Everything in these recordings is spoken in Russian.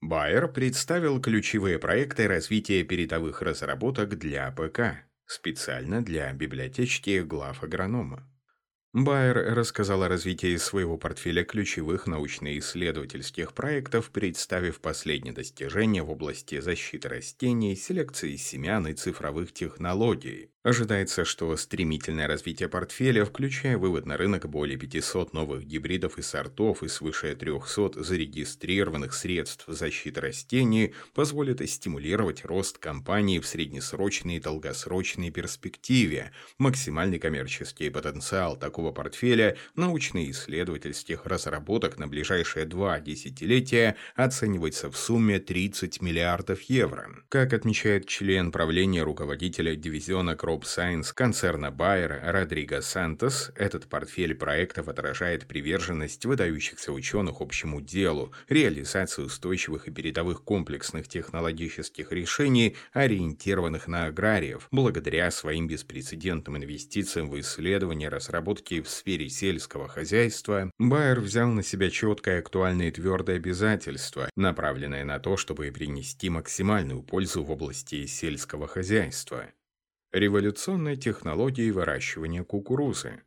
Байер представил ключевые проекты развития передовых разработок для ПК, специально для библиотечки глав агронома. Байер рассказал о развитии своего портфеля ключевых научно-исследовательских проектов, представив последние достижения в области защиты растений, селекции семян и цифровых технологий. Ожидается, что стремительное развитие портфеля, включая вывод на рынок более 500 новых гибридов и сортов и свыше 300 зарегистрированных средств защиты растений, позволит стимулировать рост компании в среднесрочной и долгосрочной перспективе. Максимальный коммерческий потенциал такого портфеля научно-исследовательских разработок на ближайшие два десятилетия оценивается в сумме 30 миллиардов евро. Как отмечает член правления руководителя дивизиона Crop Science концерна Bayer Родриго Сантос, этот портфель проектов отражает приверженность выдающихся ученых общему делу, реализацию устойчивых и передовых комплексных технологических решений, ориентированных на аграриев, благодаря своим беспрецедентным инвестициям в исследования разработки в сфере сельского хозяйства, Bayer взял на себя четкое, актуальное и твердое обязательство, направленное на то, чтобы принести максимальную пользу в области сельского хозяйства. Революционной технологии выращивания кукурузы.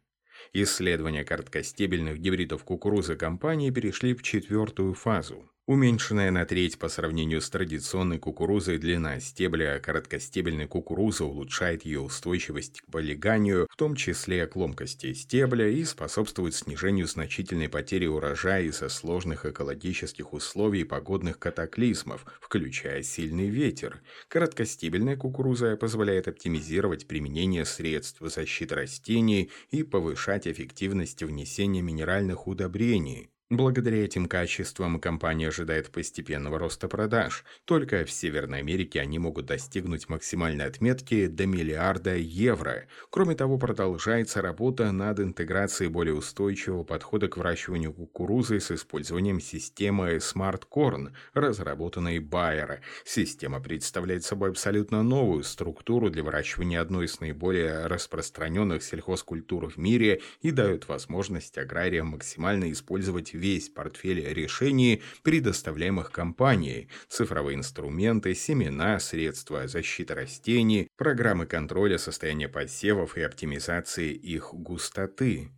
Исследования короткостебельных гибридов кукурузы компании перешли в четвертую фазу. Уменьшенная на треть по сравнению с традиционной кукурузой длина стебля короткостебельной кукурузы улучшает ее устойчивость к полиганию, в том числе к ломкости стебля, и способствует снижению значительной потери урожая из-за сложных экологических условий и погодных катаклизмов, включая сильный ветер. Короткостебельная кукуруза позволяет оптимизировать применение средств защиты растений и повышать эффективность внесения минеральных удобрений. Благодаря этим качествам компания ожидает постепенного роста продаж. Только в Северной Америке они могут достигнуть максимальной отметки до миллиарда евро. Кроме того, продолжается работа над интеграцией более устойчивого подхода к выращиванию кукурузы с использованием системы Smart Corn, разработанной Bayer. Система представляет собой абсолютно новую структуру для выращивания одной из наиболее распространенных сельхозкультур в мире и дает возможность аграриям максимально использовать весь портфель решений, предоставляемых компанией, цифровые инструменты, семена, средства защиты растений, программы контроля состояния посевов и оптимизации их густоты,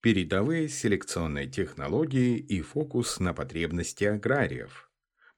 передовые селекционные технологии и фокус на потребности аграриев –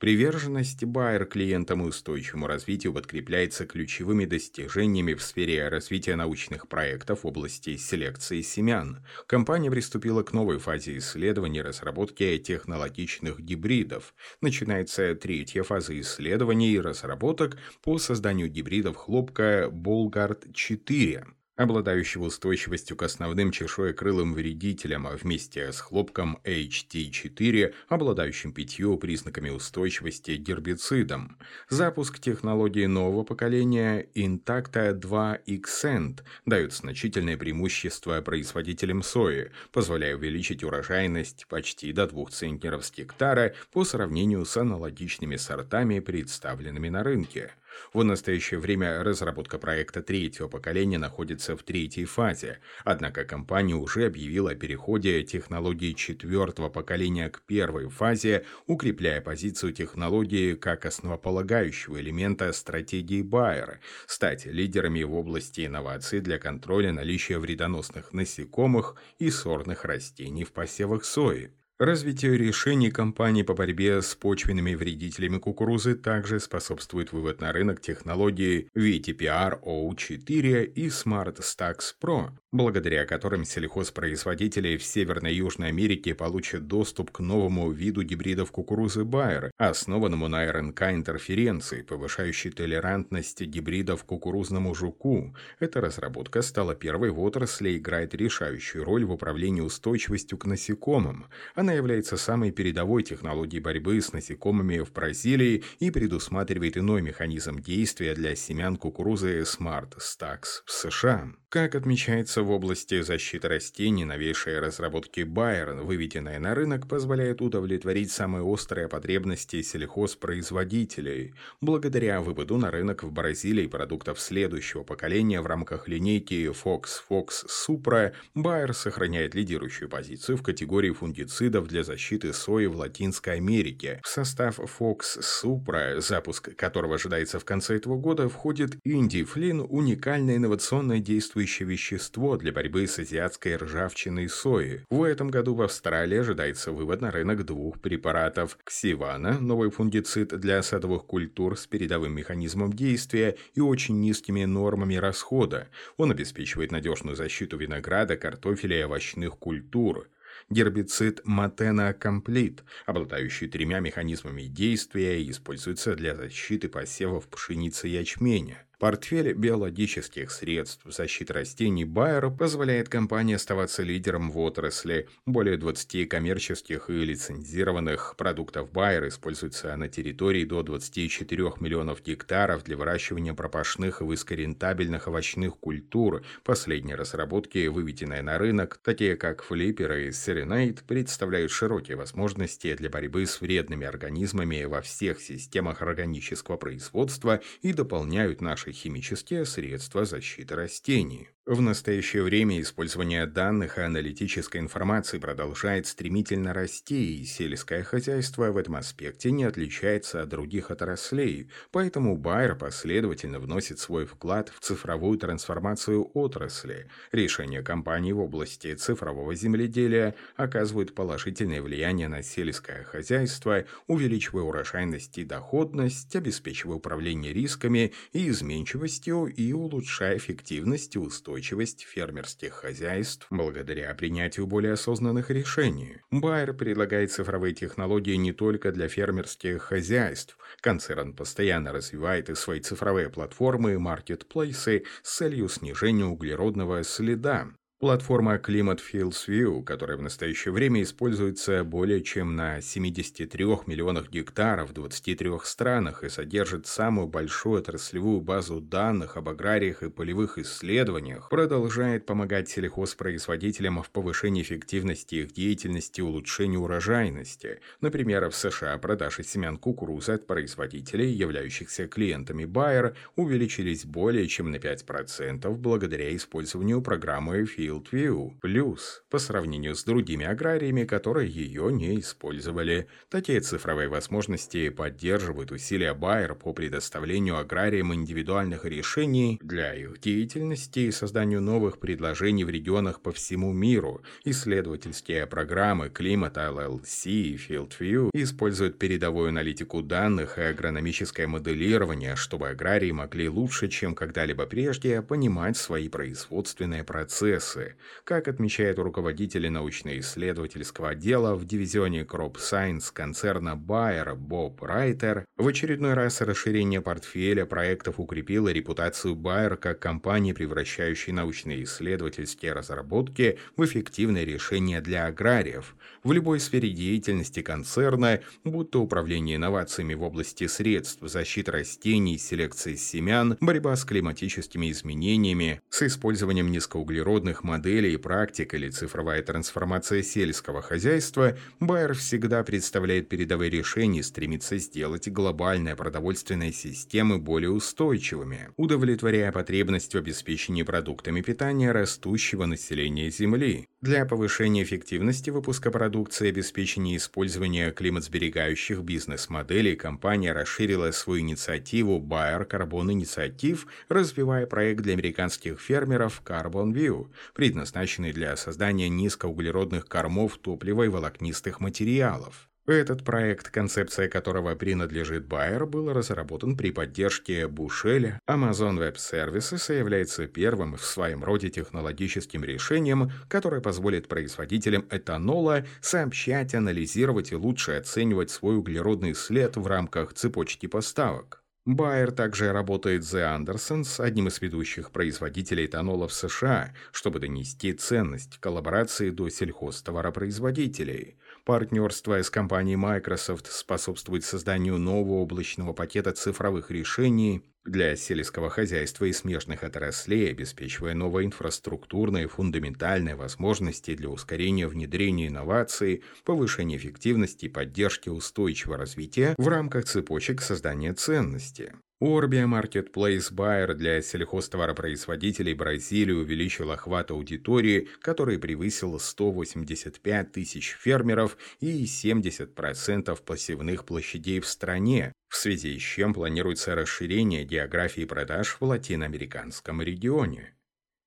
Приверженность Байер клиентам и устойчивому развитию подкрепляется ключевыми достижениями в сфере развития научных проектов в области селекции семян. Компания приступила к новой фазе исследований и разработки технологичных гибридов. Начинается третья фаза исследований и разработок по созданию гибридов хлопка Болгард-4 обладающего устойчивостью к основным чешуекрылым вредителям, а вместе с хлопком HT4, обладающим пятью признаками устойчивости к гербицидам. Запуск технологии нового поколения Intacta 2 Xcent дает значительное преимущество производителям сои, позволяя увеличить урожайность почти до 2 центнеров с гектара по сравнению с аналогичными сортами, представленными на рынке. В настоящее время разработка проекта третьего поколения находится в третьей фазе, однако компания уже объявила о переходе технологии четвертого поколения к первой фазе, укрепляя позицию технологии как основополагающего элемента стратегии Байера, стать лидерами в области инноваций для контроля наличия вредоносных насекомых и сорных растений в посевах сои. Развитию решений компании по борьбе с почвенными вредителями кукурузы также способствует вывод на рынок технологии VTPR O4 и Smart Stacks Pro, благодаря которым сельхозпроизводители в Северной и Южной Америке получат доступ к новому виду гибридов кукурузы Bayer, основанному на РНК-интерференции, повышающей толерантность гибридов кукурузному жуку. Эта разработка стала первой в отрасли и играет решающую роль в управлении устойчивостью к насекомым. Она она является самой передовой технологией борьбы с насекомыми в Бразилии и предусматривает иной механизм действия для семян кукурузы Smart Stacks в США. Как отмечается в области защиты растений, новейшие разработки Bayer, выведенные на рынок, позволяют удовлетворить самые острые потребности сельхозпроизводителей. Благодаря выводу на рынок в Бразилии продуктов следующего поколения в рамках линейки Fox Fox Supra, Bayer сохраняет лидирующую позицию в категории фунгицидов для защиты сои в Латинской Америке. В состав Fox Supra, запуск которого ожидается в конце этого года, входит Индифлин, уникальное инновационное действие действующее вещество для борьбы с азиатской ржавчиной сои. В этом году в Австралии ожидается вывод на рынок двух препаратов – Ксивана, новый фунгицид для садовых культур с передовым механизмом действия и очень низкими нормами расхода. Он обеспечивает надежную защиту винограда, картофеля и овощных культур гербицид Матена Комплит, обладающий тремя механизмами действия и используется для защиты посевов пшеницы и ячменя. Портфель биологических средств защиты растений Байер позволяет компании оставаться лидером в отрасли. Более 20 коммерческих и лицензированных продуктов Байер используются на территории до 24 миллионов гектаров для выращивания пропашных и высокорентабельных овощных культур. Последние разработки, выведенные на рынок, такие как Флиппер и Serenade, представляют широкие возможности для борьбы с вредными организмами во всех системах органического производства и дополняют наши химические средства защиты растений. В настоящее время использование данных и аналитической информации продолжает стремительно расти, и сельское хозяйство в этом аспекте не отличается от других отраслей, поэтому Байер последовательно вносит свой вклад в цифровую трансформацию отрасли. Решения компаний в области цифрового земледелия оказывают положительное влияние на сельское хозяйство, увеличивая урожайность и доходность, обеспечивая управление рисками и изменчивостью и улучшая эффективность и устойчивость устойчивость фермерских хозяйств благодаря принятию более осознанных решений. Байер предлагает цифровые технологии не только для фермерских хозяйств. Концерн постоянно развивает и свои цифровые платформы и маркетплейсы с целью снижения углеродного следа. Платформа Climate Fields View, которая в настоящее время используется более чем на 73 миллионах гектаров в 23 странах и содержит самую большую отраслевую базу данных об аграриях и полевых исследованиях, продолжает помогать сельхозпроизводителям в повышении эффективности их деятельности и улучшении урожайности. Например, в США продажи семян кукурузы от производителей, являющихся клиентами Bayer, увеличились более чем на 5% благодаря использованию программы Field Fieldview плюс по сравнению с другими аграриями, которые ее не использовали. Такие цифровые возможности поддерживают усилия Байер по предоставлению аграриям индивидуальных решений для их деятельности и созданию новых предложений в регионах по всему миру. Исследовательские программы Климат LLC и Fieldview используют передовую аналитику данных и агрономическое моделирование, чтобы аграрии могли лучше, чем когда-либо прежде, понимать свои производственные процессы инновации. Как отмечает руководитель научно-исследовательского отдела в дивизионе Crop Science концерна Bayer Боб Райтер, в очередной раз расширение портфеля проектов укрепило репутацию Bayer как компании, превращающей научные исследовательские разработки в эффективное решение для аграриев. В любой сфере деятельности концерна, будь то управление инновациями в области средств защиты растений, селекции семян, борьба с климатическими изменениями, с использованием низкоуглеродных моделей и практик или цифровая трансформация сельского хозяйства, Байер всегда представляет передовые решения и стремится сделать глобальные продовольственные системы более устойчивыми, удовлетворяя потребность в обеспечении продуктами питания растущего населения Земли. Для повышения эффективности выпуска продукции и обеспечения использования климатсберегающих бизнес-моделей компания расширила свою инициативу Bayer Carbon Initiative, развивая проект для американских фермеров Carbon View, предназначенный для создания низкоуглеродных кормов топлива и волокнистых материалов. Этот проект, концепция которого принадлежит Bayer, был разработан при поддержке Бушеля. Amazon Web Services является первым в своем роде технологическим решением, которое позволит производителям этанола сообщать, анализировать и лучше оценивать свой углеродный след в рамках цепочки поставок. Байер также работает The Andersons, одним из ведущих производителей этанола в США, чтобы донести ценность коллаборации до сельхозтоваропроизводителей. Партнерство с компанией Microsoft способствует созданию нового облачного пакета цифровых решений для сельского хозяйства и смежных отраслей, обеспечивая новые инфраструктурные фундаментальные возможности для ускорения внедрения инноваций, повышения эффективности и поддержки устойчивого развития в рамках цепочек создания ценности. Orbia Marketplace Buyer для сельхозтоваропроизводителей Бразилии увеличил охват аудитории, который превысил 185 тысяч фермеров и 70% пассивных площадей в стране, в связи с чем планируется расширение географии продаж в латиноамериканском регионе.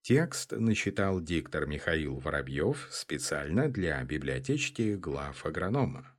Текст начитал диктор Михаил Воробьев специально для библиотечки глав агронома.